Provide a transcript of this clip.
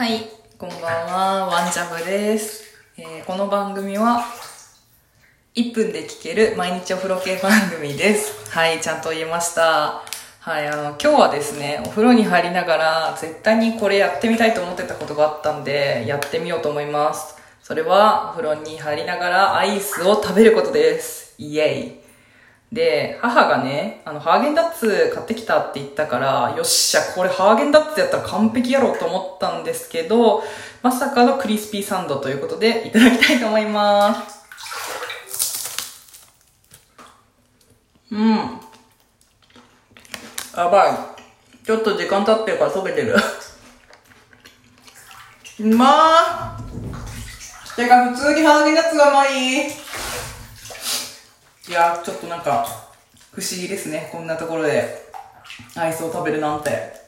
はい、こんばんは、ワンジャブです。えーこの番組は、1分で聞ける毎日お風呂系番組です。はい、ちゃんと言えました。はい、あの、今日はですね、お風呂に入りながら、絶対にこれやってみたいと思ってたことがあったんで、やってみようと思います。それは、お風呂に入りながらアイスを食べることです。イエイ。で、母がね、あの、ハーゲンダッツ買ってきたって言ったから、よっしゃ、これハーゲンダッツやったら完璧やろうと思ったんですけど、まさかのクリスピーサンドということで、いただきたいと思います。うん。やばい。ちょっと時間経ってるから溶けてる。うまーてか、普通にハーゲンダッツがうまい。いやちょっとなんか不思議ですね。こんなところでアイスを食べるなんて。